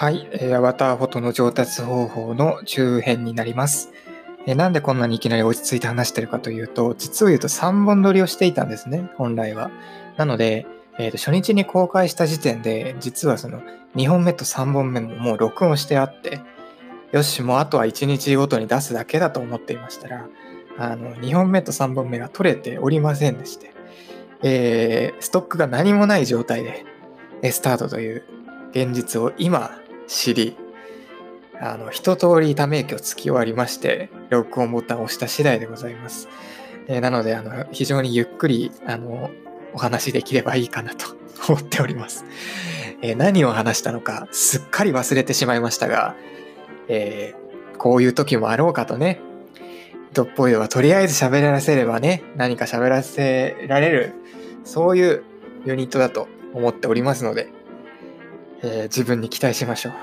はい、えー、アバターフォトの上達方法の中編になります。えー、なんでこんなにいきなり落ち着いて話してるかというと、実を言うと3本撮りをしていたんですね、本来は。なので、えー、と初日に公開した時点で、実はその2本目と3本目ももう録音してあって、よし、もうあとは1日ごとに出すだけだと思っていましたら、あの2本目と3本目が取れておりませんでして、えー、ストックが何もない状態で、スタートという現実を今知り、あの、一通りため息をつき終わりまして、録音ボタンを押した次第でございます。えー、なので、あの、非常にゆっくり、あの、お話できればいいかなと 思っております。えー、何を話したのか、すっかり忘れてしまいましたが、えー、こういう時もあろうかとね、どっぽいはとりあえず喋らせればね、何か喋らせられる、そういうユニットだと思っておりますので、えー、自分に期待しましょう。は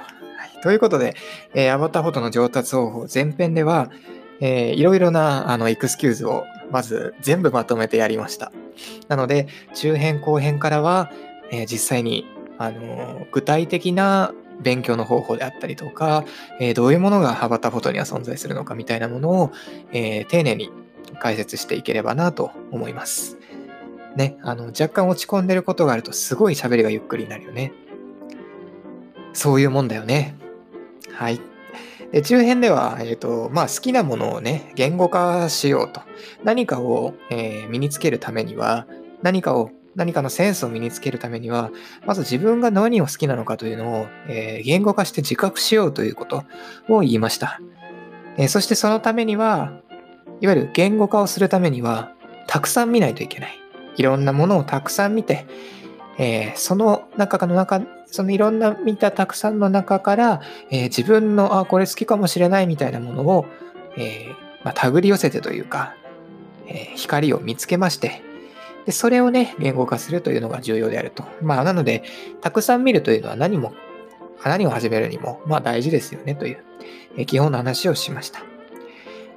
い、ということで、えー、アバターフォトの上達方法前編では、えー、いろいろなあのエクスキューズをまず全部まとめてやりました。なので、中編後編からは、えー、実際に、あの具体的な勉強の方法であったりとか、え、どういうものがアバターフォトには存在するのかみたいなものを、え、丁寧に解説していければなと思います。ね、あの若干落ち込んでることがあるとすごい喋りがゆっくりになるよね。そういうもんだよね。はい。で中編では、えーとまあ、好きなものをね、言語化しようと。何かを、えー、身につけるためには、何かを、何かのセンスを身につけるためには、まず自分が何を好きなのかというのを、えー、言語化して自覚しようということを言いました。えー、そしてそのためには、いわゆる言語化をするためには、たくさん見ないといけない。いろんなものをたくさん見て、えー、その中の中、そのいろんな見たたくさんの中から、えー、自分の、あ、これ好きかもしれないみたいなものを、えー、まあ、手繰り寄せてというか、え光を見つけまして、で、それをね、言語化するというのが重要であると。まあ、なので、たくさん見るというのは何も、何を始めるにも、まあ大事ですよねという、え基本の話をしました。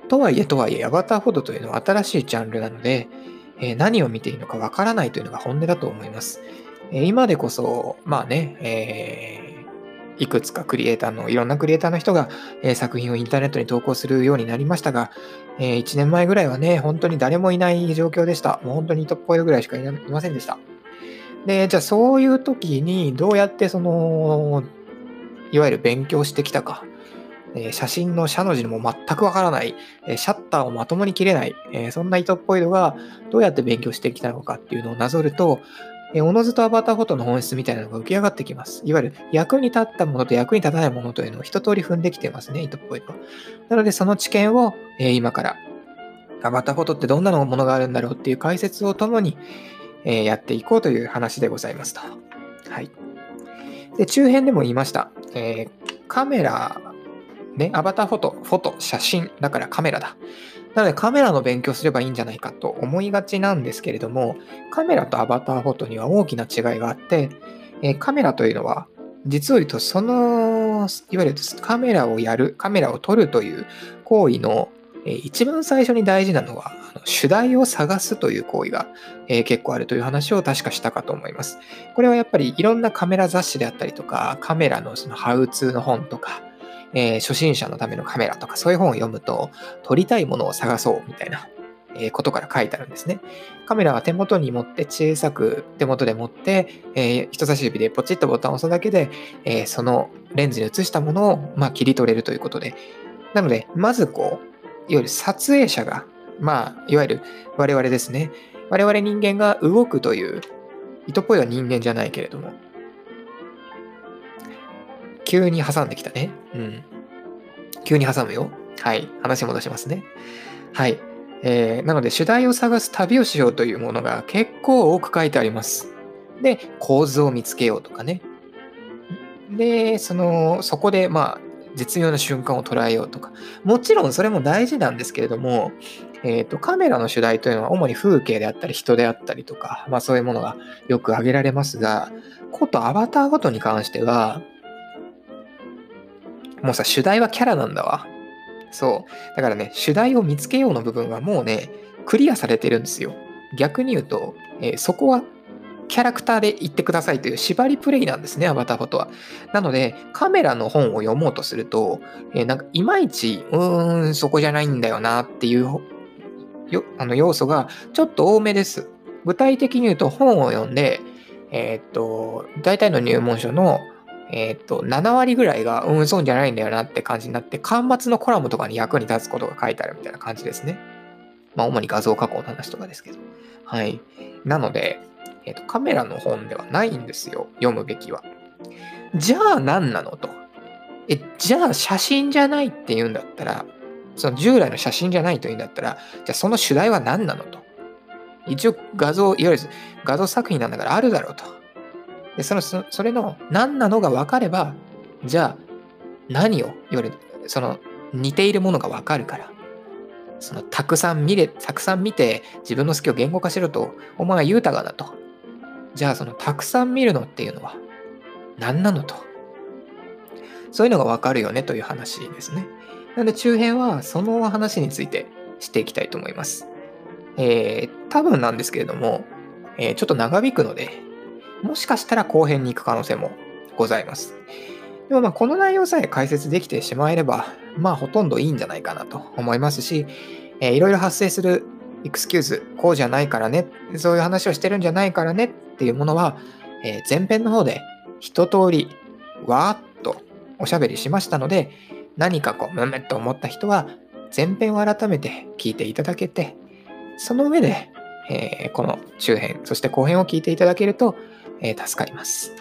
とはいえとはいえ、アバターフォトというのは新しいジャンルなので、え何を見ていいのかわからないというのが本音だと思います。今でこそ、まあね、えー、いくつかクリエイターの、いろんなクリエイターの人が、えー、作品をインターネットに投稿するようになりましたが、えー、1年前ぐらいはね、本当に誰もいない状況でした。もう本当にトップポイぐらいしかいませんでした。で、じゃあそういう時にどうやってその、いわゆる勉強してきたか。え写真の写の字も全くわからない、えシャッターをまともに切れない、えそんな糸っぽいのがどうやって勉強してきたのかっていうのをなぞると、えおのずとアバターフォトの本質みたいなのが浮き上がってきます。いわゆる役に立ったものと役に立たないものというのを一通り踏んできてますね、糸っぽいと。なのでその知見を、え今からアバターフォトってどんなものがあるんだろうっていう解説をともに、えやっていこうという話でございますと。はい。で、中編でも言いました。えー、カメラ、ね、アバターフォト、フォト、写真、だからカメラだ。なのでカメラの勉強すればいいんじゃないかと思いがちなんですけれども、カメラとアバターフォトには大きな違いがあって、え、カメラというのは、実を言うと、その、いわゆるカメラをやる、カメラを撮るという行為の、え、一番最初に大事なのは、あの主題を探すという行為が、え、結構あるという話を確かしたかと思います。これはやっぱりいろんなカメラ雑誌であったりとか、カメラのそのハウツーの本とか、えー、初心者のためのカメラとかそういう本を読むと、撮りたいものを探そうみたいな、えことから書いてあるんですね。カメラは手元に持って小さく手元で持って、えー、人差し指でポチッとボタンを押すだけで、えー、そのレンズに映したものを、まあ、切り取れるということで。なので、まずこう、いわゆる撮影者が、まあ、いわゆる我々ですね。我々人間が動くという、糸っぽいは人間じゃないけれども、急に挟んできたね。うん。急に挟むよ。はい。話戻しますね。はい。えー、なので、主題を探す旅をしようというものが結構多く書いてあります。で、構図を見つけようとかね。で、その、そこで、まあ、絶妙な瞬間を捉えようとか。もちろんそれも大事なんですけれども、えっ、ー、と、カメラの主題というのは主に風景であったり人であったりとか、まあそういうものがよく挙げられますが、ことアバターごとに関しては、もうさ、主題はキャラなんだわ。そう。だからね、主題を見つけようの部分はもうね、クリアされてるんですよ。逆に言うと、えー、そこはキャラクターで言ってくださいという縛りプレイなんですね、アバターフォトは。なので、カメラの本を読もうとすると、えー、なんかいまいち、うーん、そこじゃないんだよなっていうよあの要素がちょっと多めです。具体的に言うと本を読んで、えー、っと、大体の入門書の、えー、っと、7割ぐらいが、うん、そうじゃないんだよなって感じになって、端末のコラムとかに役に立つことが書いてあるみたいな感じですね。まあ、主に画像加工の話とかですけど。はい。なので、えっ、と、カメラの本ではないんですよ。読むべきは。じゃあ何なのと。え、じゃあ写真じゃないって言うんだったら、その従来の写真じゃないというんだったら、じゃあその主題は何なのと。一応画像、いわゆる画像作品なんだからあるだろうと。で、その、それの何なのが分かれば、じゃあ何を、いわゆるその似ているものが分かるから。そのたくさん見れ、たくさん見て自分の好きを言語化しろと、お前は豊かだと。じゃあそのたくさん見るのっていうのは何なのと。そういうのがわかるよねという話ですね。なので中編はその話についてしていきたいと思います。えー、多分なんですけれども、えー、ちょっと長引くので、もしかしたら後編に行く可能性もございます。でもまあこの内容さえ解説できてしまえれば、まあほとんどいいんじゃないかなと思いますし、えー、いろいろ発生するエクスキューズ、こうじゃないからね、そういう話をしてるんじゃないからねっていうものは、えー、前編の方で一通りわーっとおしゃべりしましたので、何かこう、むむっと思った人は、前編を改めて聞いていただけて、その上で、えー、この中編、そして後編を聞いていただけると、えー、助かります。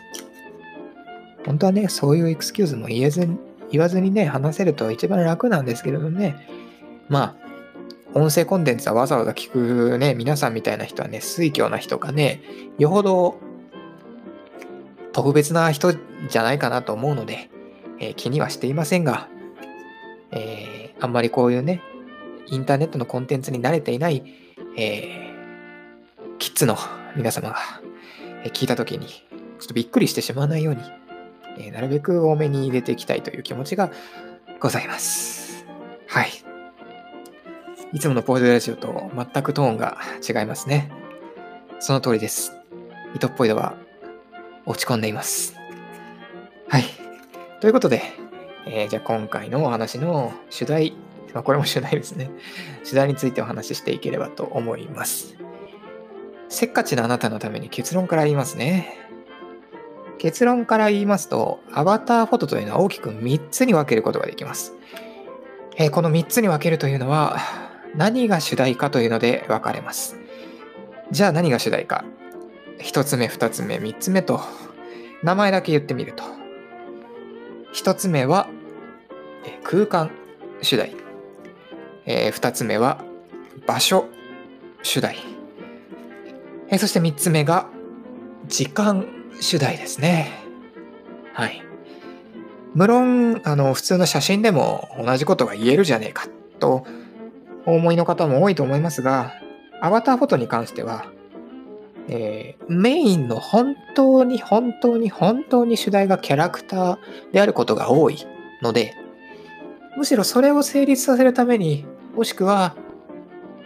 本当はね、そういうエクスキューズも言えず言わずにね、話せると一番楽なんですけれどね、まあ、音声コンテンツはわざわざ聞くね、皆さんみたいな人はね、水教な人がね、よほど特別な人じゃないかなと思うので、えー、気にはしていませんが、えー、あんまりこういうね、インターネットのコンテンツに慣れていない、えー、キッズの皆様が聞いたときに、ちょっとびっくりしてしまわないように、えなるべく多めに入れていきたいという気持ちがございます。はい。いつものポイドラジオと全くトーンが違いますね。その通りです。イトっぽいのは落ち込んでいます。はい。ということで、えー、じゃあ今回のお話の主題、まあ、これも主題ですね。主題についてお話ししていければと思います。せっかちなあなたのために結論から言いますね。結論から言いますと、アバターフォトというのは大きく3つに分けることができます。え、この3つに分けるというのは、何が主題かというので分かれます。じゃあ何が主題か。1つ目、2つ目、3つ目と、名前だけ言ってみると。1つ目は、空間主題。え、2つ目は、場所主題。えー、そして3つ目が、時間主題ですね。はい。無論、あの、普通の写真でも同じことが言えるじゃねえかとお思いの方も多いと思いますが、アバターフォトに関しては、えー、メインの本当に本当に本当に主題がキャラクターであることが多いので、むしろそれを成立させるために、もしくは、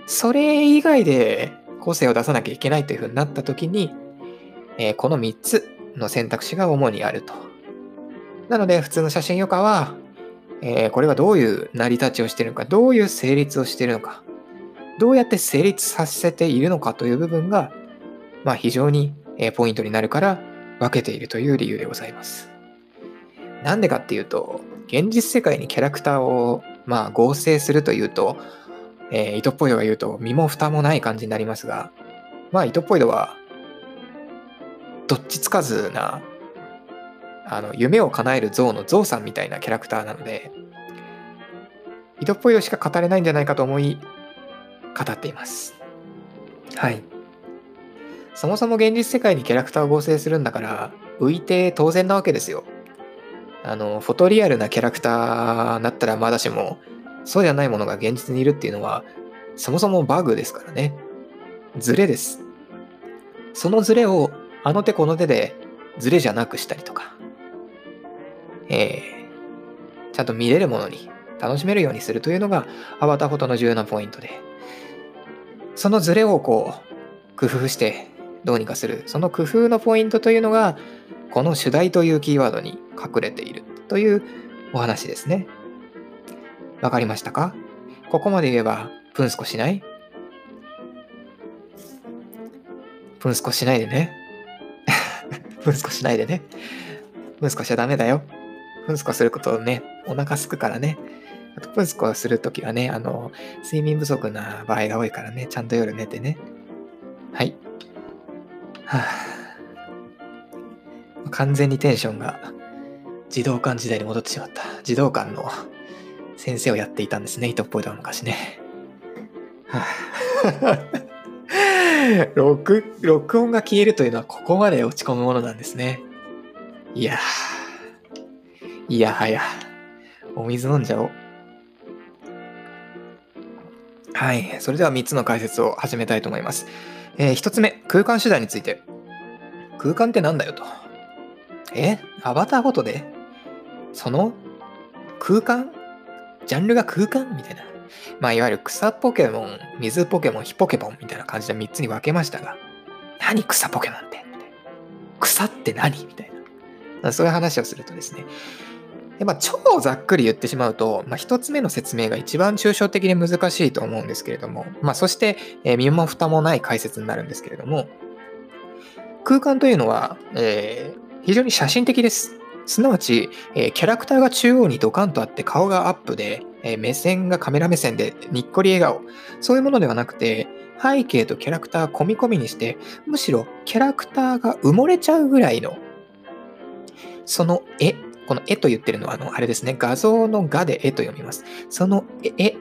それ以外で個性を出さなきゃいけないというふうになった時に、えー、この3つの選択肢が主にあると。なので、普通の写真余暇は、えー、これがどういう成り立ちをしているのか、どういう成立をしているのか、どうやって成立させているのかという部分が、まあ、非常にポイントになるから分けているという理由でございます。なんでかっていうと、現実世界にキャラクターを、まあ、合成するというと、えー、糸っぽいのが言うと身も蓋もない感じになりますが、まあ、糸っぽいのはどっちつかずなあの夢を叶えるゾウのゾウさんみたいなキャラクターなので糸っぽいよしか語れないんじゃないかと思い語っています。はい。そもそも現実世界にキャラクターを合成するんだから浮いて当然なわけですよ。あのフォトリアルなキャラクターだったらまだしもそうじゃないものが現実にいるっていうのはそもそもバグですからねズレですそのズレをあの手この手でズレじゃなくしたりとか、えー、ちゃんと見れるものに楽しめるようにするというのがアバターフォトの重要なポイントで、そのズレをこう工夫してどうにかする。その工夫のポイントというのが、この主題というキーワードに隠れているというお話ですね。わかりましたか？ここまで言えば、プンスコしない？プンスコしないでね。プンスコしないでね。プンスコしちゃダメだよ。プンスコすることね、お腹すくからね。あと、プンスコするときはね、あの、睡眠不足な場合が多いからね、ちゃんと夜寝てね。はい。はあ、完全にテンションが児童館時代に戻ってしまった。児童館の先生をやっていたんですね、糸っぽいとは昔ね。はあ、録録音が消えるというのはここまで落ち込むものなんですね。いやいやはや、お水飲んじゃおう。はい。それでは3つの解説を始めたいと思います。えー、1つ目、空間手段について。空間ってなんだよと。え？アバターフォトで？その空間？ジャンルが空間みたいな。まあ、いわゆる草ポケモン、水ポケモン、火ポケモンみたいな感じで3つに分けましたが、何草ポケモンって？草って何みたいな。そういう話をするとですね、でまあ、超ざっくり言ってしまうと、まあ、1つ目の説明が一番抽象的で難しいと思うんですけれども、まあ、そして、えー、身も蓋もない解説になるんですけれども、空間というのは、えー、非常に写真的です。すなわち、えー、キャラクターが中央にドカンとあって顔がアップで、えー、目線がカメラ目線でにっこり笑顔。そういうものではなくて、背景とキャラクター込み込みにして、むしろキャラクターが埋もれちゃうぐらいの、その絵、この絵と言ってるのは、あの、あれですね、画像の画で絵と読みます。その絵、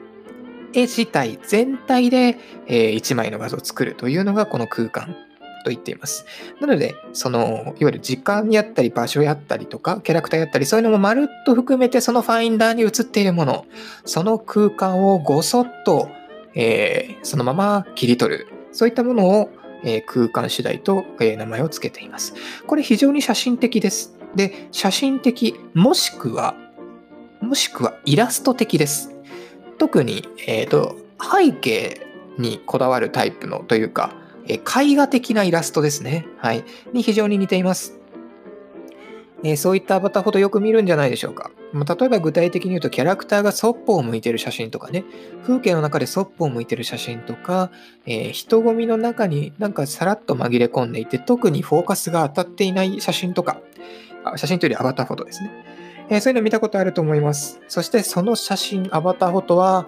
絵自体全体で、えー、1枚の画像を作るというのがこの空間と言っています。なので、その、いわゆる時間やったり場所やったりとか、キャラクターやったり、そういうのもまるっと含めて、そのファインダーに映っているもの、その空間をごそっと、えー、そのまま切り取る。そういったものを、えー、空間次第と、えー、名前を付けています。これ非常に写真的です。で、写真的、もしくは、もしくはイラスト的です。特に、えっ、と、背景にこだわるタイプのというか、え絵画的なイラストですね。はい。に非常に似ています。えそういったアバターほどよく見るんじゃないでしょうか。ま例えば具体的に言うと、キャラクターがそっぽを向いてる写真とかね、風景の中でそっぽを向いてる写真とか、えー、人混みの中になんかさらっと紛れ込んでいて、特にフォーカスが当たっていない写真とか、あ写真というよりアバターフォトですね。えー、そういうの見たことあると思います。そしてその写真、アバターフォトは、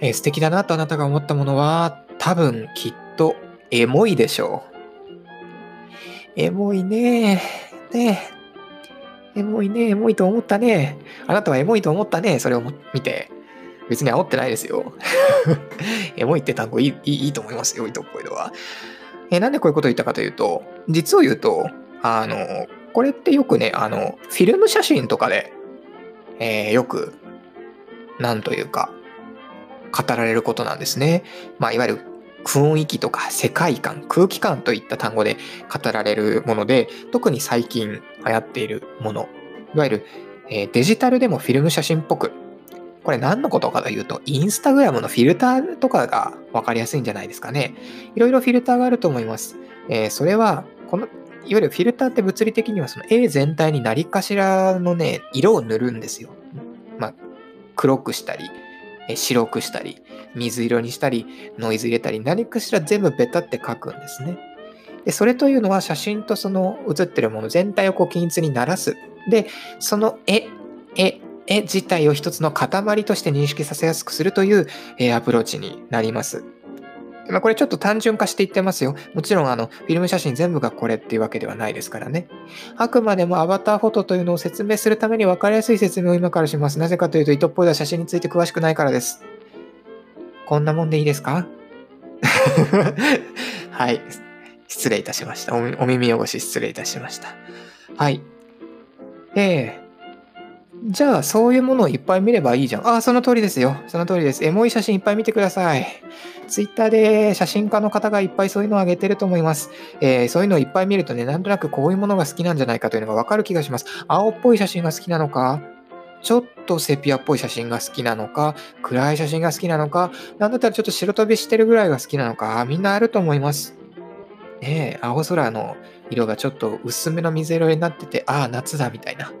えー、素敵だなとあなたが思ったものは、多分きっとエモいでしょう。エモいねねエモいねエモいと思ったねあなたはエモいと思ったねそれを見て。別に煽ってないですよ。エモいって単語いいいいと思いますよ、糸っぽいのは。えなんでこういうことを言ったかというと、実を言うと、あの、これってよくね、あの、フィルム写真とかで、えー、よく、なんというか、語られることなんですね。まあ、いわゆる雰囲気とか世界観、空気感といった単語で語られるもので、特に最近流行っているもの、いわゆる、えー、デジタルでもフィルム写真っぽく、これ何のことかというと、インスタグラムのフィルターとかが分かりやすいんじゃないですかね。いろいろフィルターがあると思います。えー、それは、この、いわゆるフィルターって物理的にはその絵全体に何かしらのね、色を塗るんですよ。まあ、黒くしたり、白くしたり、水色にしたり、ノイズ入れたり、何かしら全部ベタって書くんですね。でそれというのは写真とその写ってるもの全体をこう均一にならす。で、その絵、絵、絵自体を一つの塊として認識させやすくするという、えアプローチになります。まあ、これちょっと単純化して言ってますよ。もちろんあのフィルム写真全部がこれっていうわけではないですからね。あくまでもアバターフォトというのを説明するために分かりやすい説明を今からします。なぜかというと、糸っぽい写真について詳しくないからです。こんなもんでいいですか？はい。失礼いたしましたお。お耳汚し失礼いたしました。はい。えー、じゃあ、そういうものをいっぱい見ればいいじゃん。ああ、その通りですよ。その通りです。エモい写真いっぱい見てください。ツイッターで写真家の方がいっぱいそういうのを上げてると思います。えー、そういうのをいっぱい見るとね、なんとなくこういうものが好きなんじゃないかというのがわかる気がします。青っぽい写真が好きなのか、ちょっとセピアっぽい写真が好きなのか、暗い写真が好きなのか、なんだったらちょっと白飛びしてるぐらいが好きなのか、みんなあると思います。ね青空の色がちょっと薄めの水色になってて、ああ、夏だみたいな。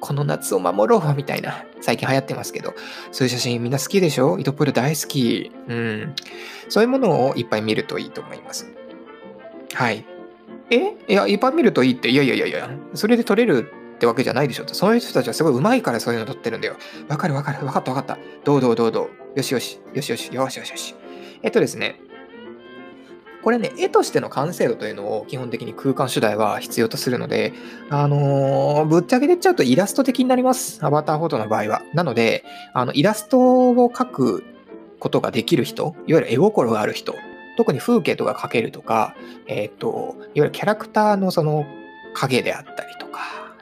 この夏を守ろうみたいな、最近流行ってますけど、そういう写真みんな好きでしょ？イトプール大好き。うん。そういうものをいっぱい見るといいと思います。はい。え？いや、いっぱい見るといいって、いやいやいやいや、それで撮れるってわけじゃないでしょと。そういう人たちはすごい上手いからそういうの撮ってるんだよ。わかるわかる。わかったわかった。どうどうどうどう。よしよし。よしよし。よしよしよし。えっとですね。これね、絵としての完成度というのを基本的に空間主題は必要とするので、あのー、ぶっちゃけてっちゃうとイラスト的になります。アバターフォトの場合は。なので、あの、イラストを描くことができる人、いわゆる絵心がある人、特に風景とか描けるとか、えっ、ー、と、いわゆるキャラクターのその影であったりとか、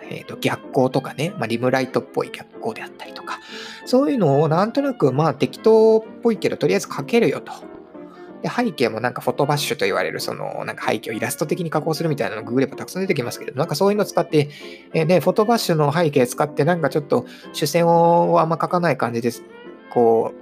えっ、ー、と、逆光とかね、まあ、リムライトっぽい逆光であったりとか、そういうのをなんとなく、まあ適当っぽいけど、とりあえず描けるよと。で、背景もなんかフォトバッシュと言われる、その、なんか背景をイラスト的に加工するみたいなのをググればたくさん出てきますけど、なんかそういうの使って、えー、ね、フォトバッシュの背景使って、なんかちょっと主戦をあんま書かない感じです。こう、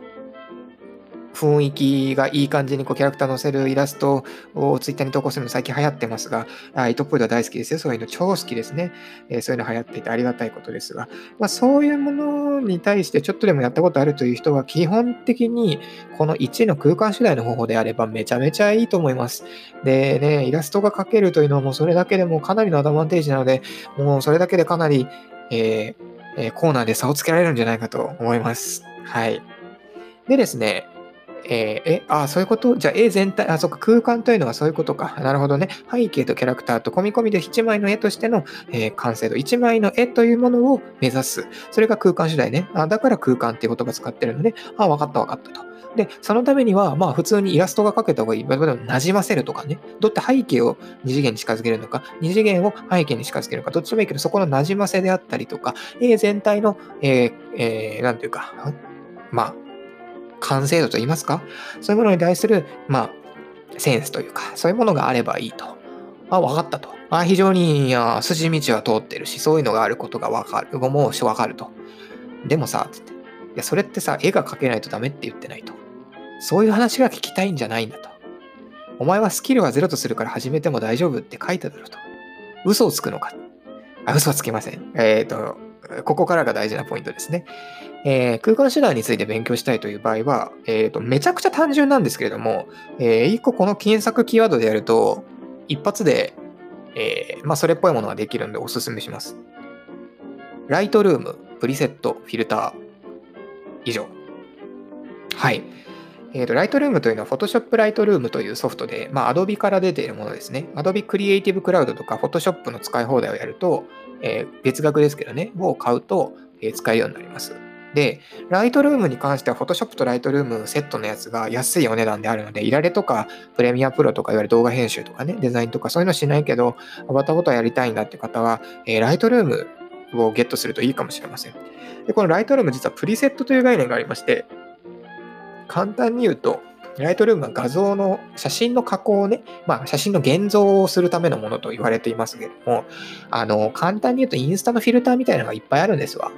雰囲気がいい感じにこうキャラクター載せるイラストをツイッターに投稿するの最近流行ってますが、あイトポイドは大好きですよ。そういうの超好きですね。えー、そういうの流行っていてありがたいことですが、まあ、そういうものに対してちょっとでもやったことあるという人は基本的にこの1の空間主題の方法であればめちゃめちゃいいと思います。でね、イラストが描けるというのはもうそれだけでもかなりのアドバンテージなので、もうそれだけでかなり、えーえー、コーナーで差をつけられるんじゃないかと思います。はい。でですね、えー、え、あ、そういうこと？じゃあ絵全体、あ、そっか、空間というのはそういうことか。なるほどね。背景とキャラクターと込み込みで1枚の絵としての、えー、完成度。1枚の絵というものを目指す。それが空間次第ね。あだから空間っていう言葉使ってるので、あ、わかったわかったと。で、そのためには、まあ普通にイラストが描けた方がいい。なじませるとかね。どうやって背景を二次元に近づけるのか、二次元を背景に近づけるのか、どっちもいいけど、そこのなじませであったりとか、絵全体の、えー、えー、なんていうか、まあ、完成度といいますか、そういうものに対する、まあ、センスというか、そういうものがあればいいと。あ、分かったと。あ、非常にいや筋道は通ってるし、そういうのがあることが分かる。もう分かると。でもさ、つって。いや、それってさ、絵が描けないとダメって言ってないと。そういう話が聞きたいんじゃないんだと。お前はスキルはゼロとするから始めても大丈夫って書いただろうと。嘘をつくのか。あ、嘘はつきません。えっ、ー、と、ここからが大事なポイントですね。えー、空間手段について勉強したいという場合は、えーと、めちゃくちゃ単純なんですけれども、えー、1個この検索キーワードでやると、一発で、えー、まあ、それっぽいものができるんでおすすめします。ライトルーム、プリセット、フィルター、以上。はい。えーと、ライトルームというのは Photoshop ライトルームというソフトで、まあ、Adobe から出ているものですね。Adobe Creative Cloud とか Photoshop の使い放題をやると、えー、別額ですけどね、を買うと、えー、使えるようになります。で、ライトルームに関しては Photoshop とライトルームセットのやつが安いお値段であるので、いられとかプレミアプロとかいわゆる動画編集とかね、デザインとかそういうのしないけど、アバターフォトやりたいんだって方は、えー、ライトルームをゲットするといいかもしれません。で、このライトルーム実はプリセットという概念がありまして、簡単に言うと、ライトルームは画像の写真の加工をね、まあ写真の現像をするためのものと言われていますけれども、あの、簡単に言うとインスタのフィルターみたいなのがいっぱいあるんですわ。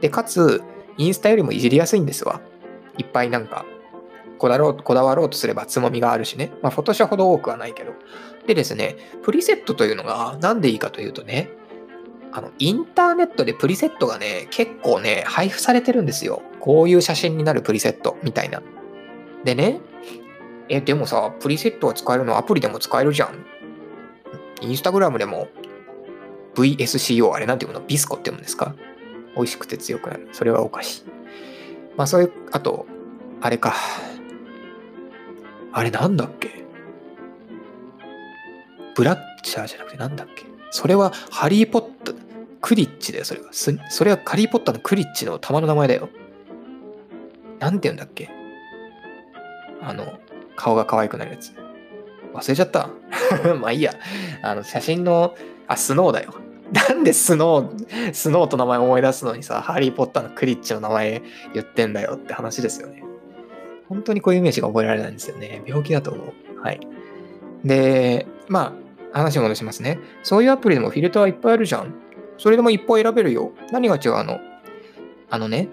で、かつ、インスタよりもいじりやすいんですわ。いっぱいなんか、こだろうこだわろうとすればつもみがあるしね。まあ、フォトシャほど多くはないけど。でですね、プリセットというのがなんでいいかというとね、あの、インターネットでプリセットがね、結構ね、配布されてるんですよ。こういう写真になるプリセットみたいな。でね、え、でもさ、プリセットは使えるのアプリでも使えるじゃん。インスタグラムでも VSCO、あれなんていうの？ビスコって読むんですか？美味しくて強くなる。それはおかしい。まあそういう、あと、あれか。あれなんだっけ？ブラッチャーじゃなくてなんだっけ？それはハリーポッター、クリッチだよ、それは。それはハリーポッターのクリッチの玉の名前だよ。なんて言うんだっけ？あの、顔が可愛くなるやつ。忘れちゃった。まあいいや。あの、写真の、あ、スノーだよ。なんでスノー、スノーと名前思い出すのにさ、ハリー・ポッターのクリッチの名前言ってんだよって話ですよね。本当にこういうイメージが覚えられないんですよね。病気だと思う。はい。で、まあ、話を戻しますね。そういうアプリでもフィルターいっぱいあるじゃん。それでもいっぱい選べるよ。何が違う？のあのね、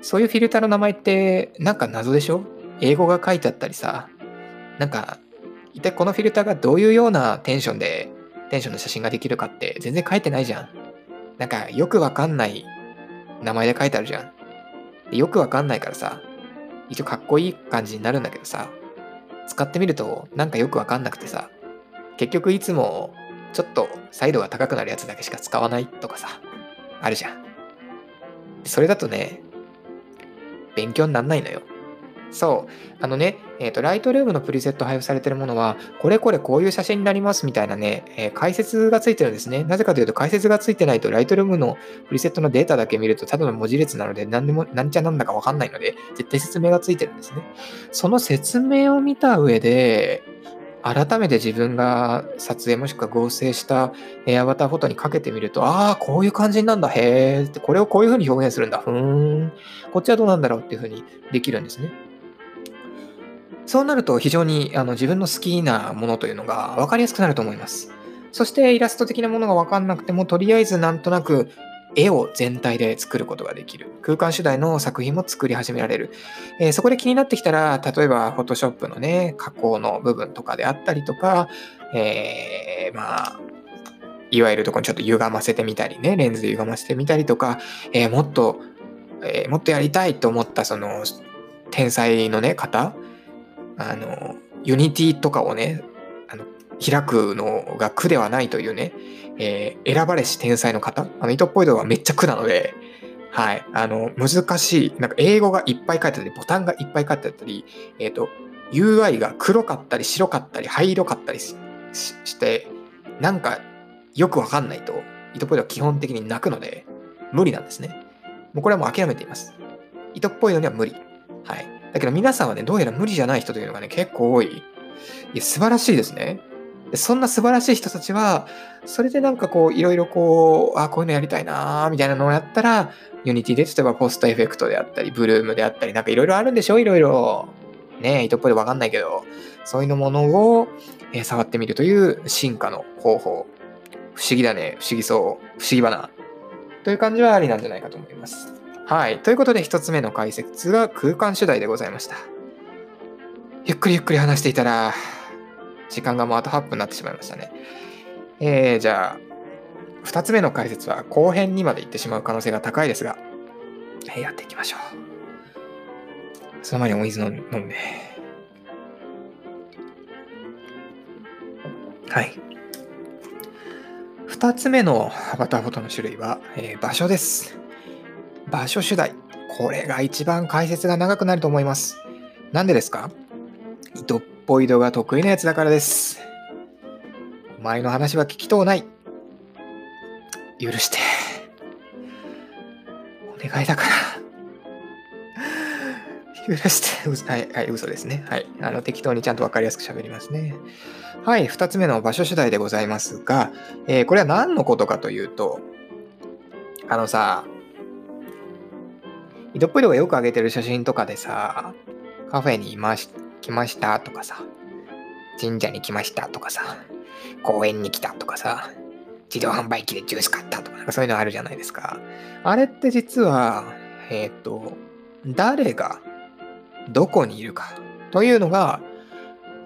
そういうフィルターの名前ってなんか謎でしょ？英語が書いてあったりさ、なんか一体このフィルターがどういうようなテンションで、テンションの写真ができるかって全然書いてないじゃん。なんかよくわかんない名前で書いてあるじゃん。よくわかんないからさ、一応かっこいい感じになるんだけどさ、使ってみるとなんかよくわかんなくてさ、結局いつもちょっと彩度が高くなるやつだけしか使わないとかさ、あるじゃん。それだとね、勉強になんないのよ。そう。あのね、えっ、ー、と、ライトルームのプリセット配布されてるものは、これこれこういう写真になりますみたいなね、えー、解説がついてるんですね。なぜかというと、解説がついてないと、ライトルームのプリセットのデータだけ見ると、ただの文字列なので、何でも、なんちゃなんだかわかんないので、絶対説明がついてるんですね。その説明を見た上で、改めて自分が撮影もしくは合成したエアバターフォトにかけてみると、ああ、こういう感じなんだ、へえって、これをこういう風に表現するんだ、ふーん、こっちはどうなんだろうっていう風にできるんですね。そうなると非常にあの自分の好きなものというのが分かりやすくなると思います。そしてイラスト的なものが分かんなくても、とりあえずなんとなく絵を全体で作ることができる。空間主題の作品も作り始められる。えー、そこで気になってきたら、例えば Photoshop のね、加工の部分とかであったりとか、えー、まあ、いわゆるとこにちょっと歪ませてみたりね、レンズで歪ませてみたりとか、えー、もっと、えもっとやりたいと思ったその天才のね、方、あの、 Unity とかをね、あの開くのが苦ではないというね、えー、選ばれし天才の方、あの、いとっぽいどはめっちゃ苦なので、はい、あの、難しい、なんか英語がいっぱい書いてあったり、ボタンがいっぱい書いてあったり、えっ、ー、と、UI が黒かったり白かったり灰色かったりして、なんかよくわかんないと、いとっぽいどは基本的に泣くので、無理なんですね。もうこれはもう諦めています。いとっぽいどには無理。はい。だけど皆さんはね、どうやら無理じゃない人というのがね、結構多い。いや、素晴らしいですね。そんな素晴らしい人たちは、それでなんかこう、いろいろこう、あ、こういうのやりたいなみたいなのをやったら、 Unity で例えばポストエフェクトであったり、ブルームであったり、なんかいろいろあるんでしょ？いろいろ。ねえ、いとっぽいどわかんないけど、そういうのものを、え触ってみるという進化の方法。不思議だね。不思議そう。不思議花。という感じはありなんじゃないかと思います。はい。ということで、一つ目の解説が空間主題でございました。ゆっくりゆっくり話していたら、時間がもうあと8分になってしまいましたね。えー、じゃあ、2つ目の解説は後編にまで行ってしまう可能性が高いですが、えー、やっていきましょう。その前にお水飲んで。はい。2つ目のアバターフォトの種類は、えー、場所です。場所主題。これが一番解説が長くなると思います。なんでですか？糸っぽい度が得意なやつだからです。お前の話は聞きとうない。許して。お願いだから。許して、はい、はい、嘘ですね。はい。あの、適当にちゃんとわかりやすく喋りますね。はい、二つ目の場所次第でございますが、えー、これは何のことかというと、あのさ、糸っぽい度がよく上げてる写真とかでさ、カフェにいまし来ましたとかさ、神社に来ましたとかさ、公園に来たとかさ、自動販売機でジュース買ったとか、なんかそういうのあるじゃないですか。あれって実は、えっ、ー、と、誰がどこにいるかというのが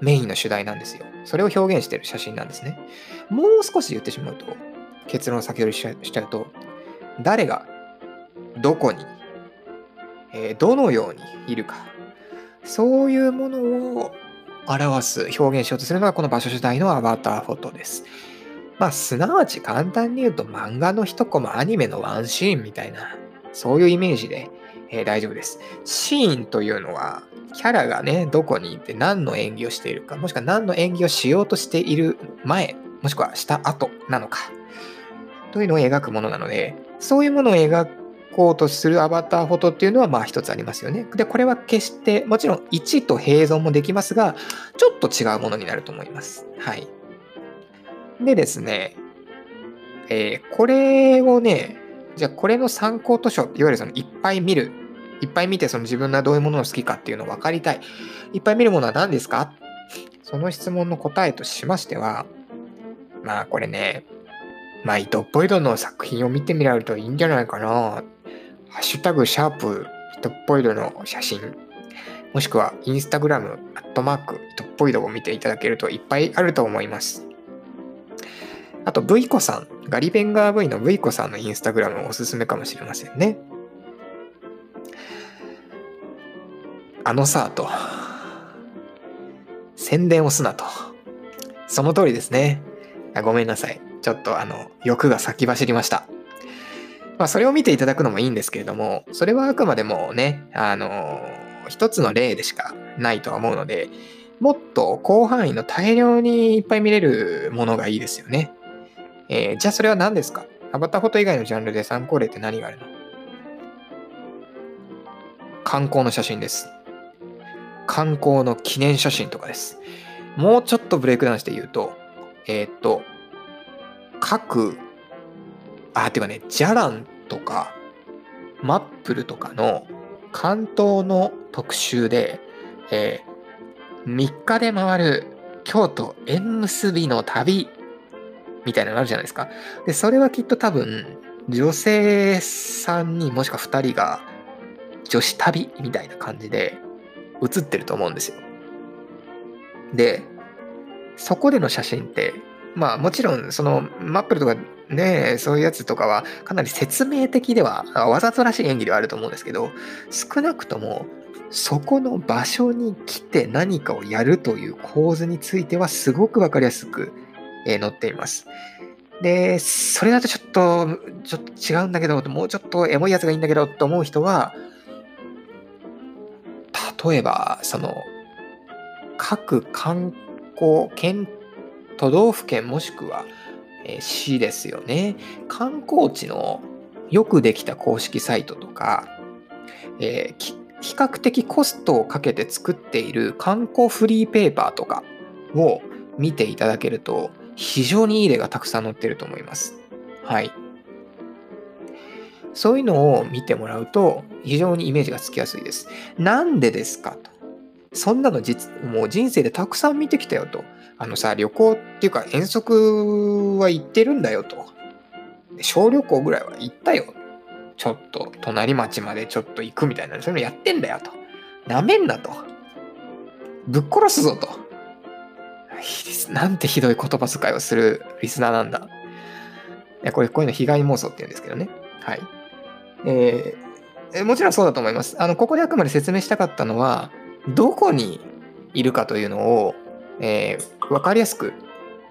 メインの主題なんですよ。それを表現してる写真なんですね。もう少し言ってしまうと、結論を先ほどしちゃうと、誰がどこに、えー、どのようにいるかそういうものを表す、表現しようとするのがこの場所主体のアバターフォトです。まあ、すなわち簡単に言うと漫画の一コマ、アニメのワンシーンみたいな、そういうイメージで、えー、大丈夫です。シーンというのは、キャラがね、どこにいて何の演技をしているか、もしくは何の演技をしようとしている前、もしくはした後なのか、というのを描くものなので、そういうものを描くこうとするアバターフォトっていうのはまあ一つありますよね。で、これは決してもちろん1と併存もできますが、ちょっと違うものになると思います。はい。でですね、えー、これをね、じゃあこれの参考図書、いわゆるそのいっぱい見る、いっぱい見てその自分がどういうものを好きかっていうのを分かりたい。いっぱい見るものは何ですか？その質問の答えとしましては、まあこれね、まあ、糸っぽい度の作品を見てみられるといいんじゃないかなハッシュタグシャープトッポイドの写真。もしくはインスタグラム、アットマーク、とっぽい動画を見ていただけるといっぱいあると思います。あと、V 子さん、ガリベンガー V の V 子さんのインスタグラムおすすめかもしれませんね。あのさ、と。宣伝をすなと。その通りですね。ごめんなさい。ちょっとあの、欲が先走りました。まあ、それを見ていただくのもいいんですけれども、それはあくまでもね、あの、一つの例でしかないとは思うので、もっと広範囲の大量にいっぱい見れるものがいいですよね。えー、じゃあそれは何ですか？アバターフォト以外のジャンルで参考例って何があるの？観光の写真です。観光の記念写真とかです。もうちょっとブレイクダウンして言うと、えー、っと、各、あ、てかね、ジャランとか、マップルとかの関東の特集で、えー、3日で回る京都縁結びの旅みたいなのあるじゃないですか。で、それはきっと多分、女性3人もしくは2人が女子旅みたいな感じで写ってると思うんですよ。で、そこでの写真って、まあもちろんそのマップルとかね、そういうやつとかはかなり説明的では、わざとらしい演技ではあると思うんですけど、少なくともそこの場所に来て何かをやるという構図についてはすごくわかりやすくえ載っています。で、それだとちょっと、ちょっと違うんだけど、もうちょっとエモいやつがいいんだけどと思う人は、例えば、その、各観光、県、都道府県もしくは、市ですよね。観光地のよくできた公式サイトとか、えー、比較的コストをかけて作っている観光フリーペーパーとかを見ていただけると、非常にいい例がたくさん載ってると思います。はい。そういうのを見てもらうと非常にイメージがつきやすいです。なんでですかと。そんなの実、もう人生でたくさん見てきたよと。あのさ、旅行っていうか遠足は行ってるんだよと。小旅行ぐらいは行ったよ。ちょっと隣町までちょっと行くみたいな、そういうのやってんだよと。なめんなと。ぶっ殺すぞと。なんてひどい言葉遣いをするリスナーなんだ。いやこれ、こういうの被害妄想って言うんですけどね。はい。えー、もちろんそうだと思います。あの、ここであくまで説明したかったのは、どこにいるかというのを、えー、分かりやすく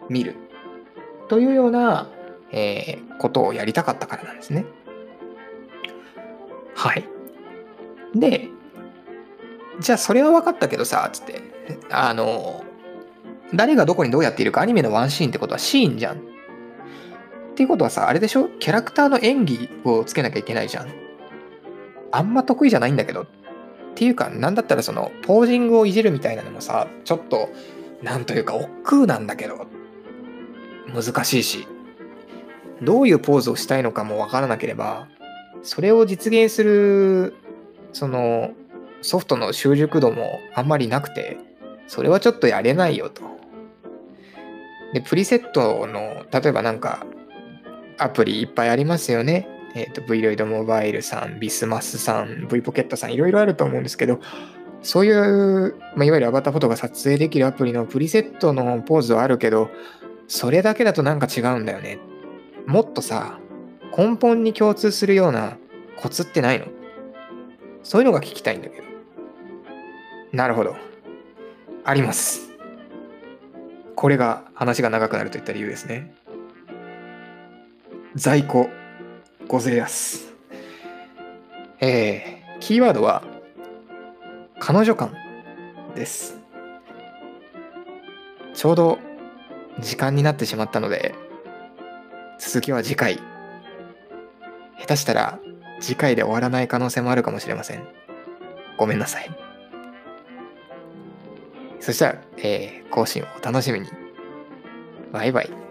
見るというような、えー、ことをやりたかったからなんですね。はい。で、じゃあそれは分かったけどさ、つって、あの、誰がどこにどうやっているかアニメのワンシーンってことはシーンじゃん。っていうことはさ、あれでしょ？キャラクターの演技をつけなきゃいけないじゃん。あんま得意じゃないんだけど。っていうか、なんだったらその、ポージングをいじるみたいなのもさ、ちょっと、なんというか、億劫なんだけど、難しいし、どういうポーズをしたいのかもわからなければ、それを実現する、その、ソフトの習熟度もあんまりなくて、それはちょっとやれないよと。で、プリセットの、例えばなんか、アプリいっぱいありますよね。えっ、ー、と、Vroid モバイルさん、ビスマスさん、V ポケットさん、いろいろあると思うんですけど、そういう、まあ、いわゆるアバターフォトが撮影できるアプリのプリセットのポーズはあるけど、それだけだとなんか違うんだよね。もっとさ、根本に共通するようなコツってないの？そういうのが聞きたいんだけど。なるほど。あります。これが話が長くなるといった理由ですね。在庫、ごぜやす。えー、キーワードは、彼女感です。ちょうど時間になってしまったので、続きは次回。下手したら次回で終わらない可能性もあるかもしれません。ごめんなさい。そしたら、えー、更新をお楽しみに。バイバイ。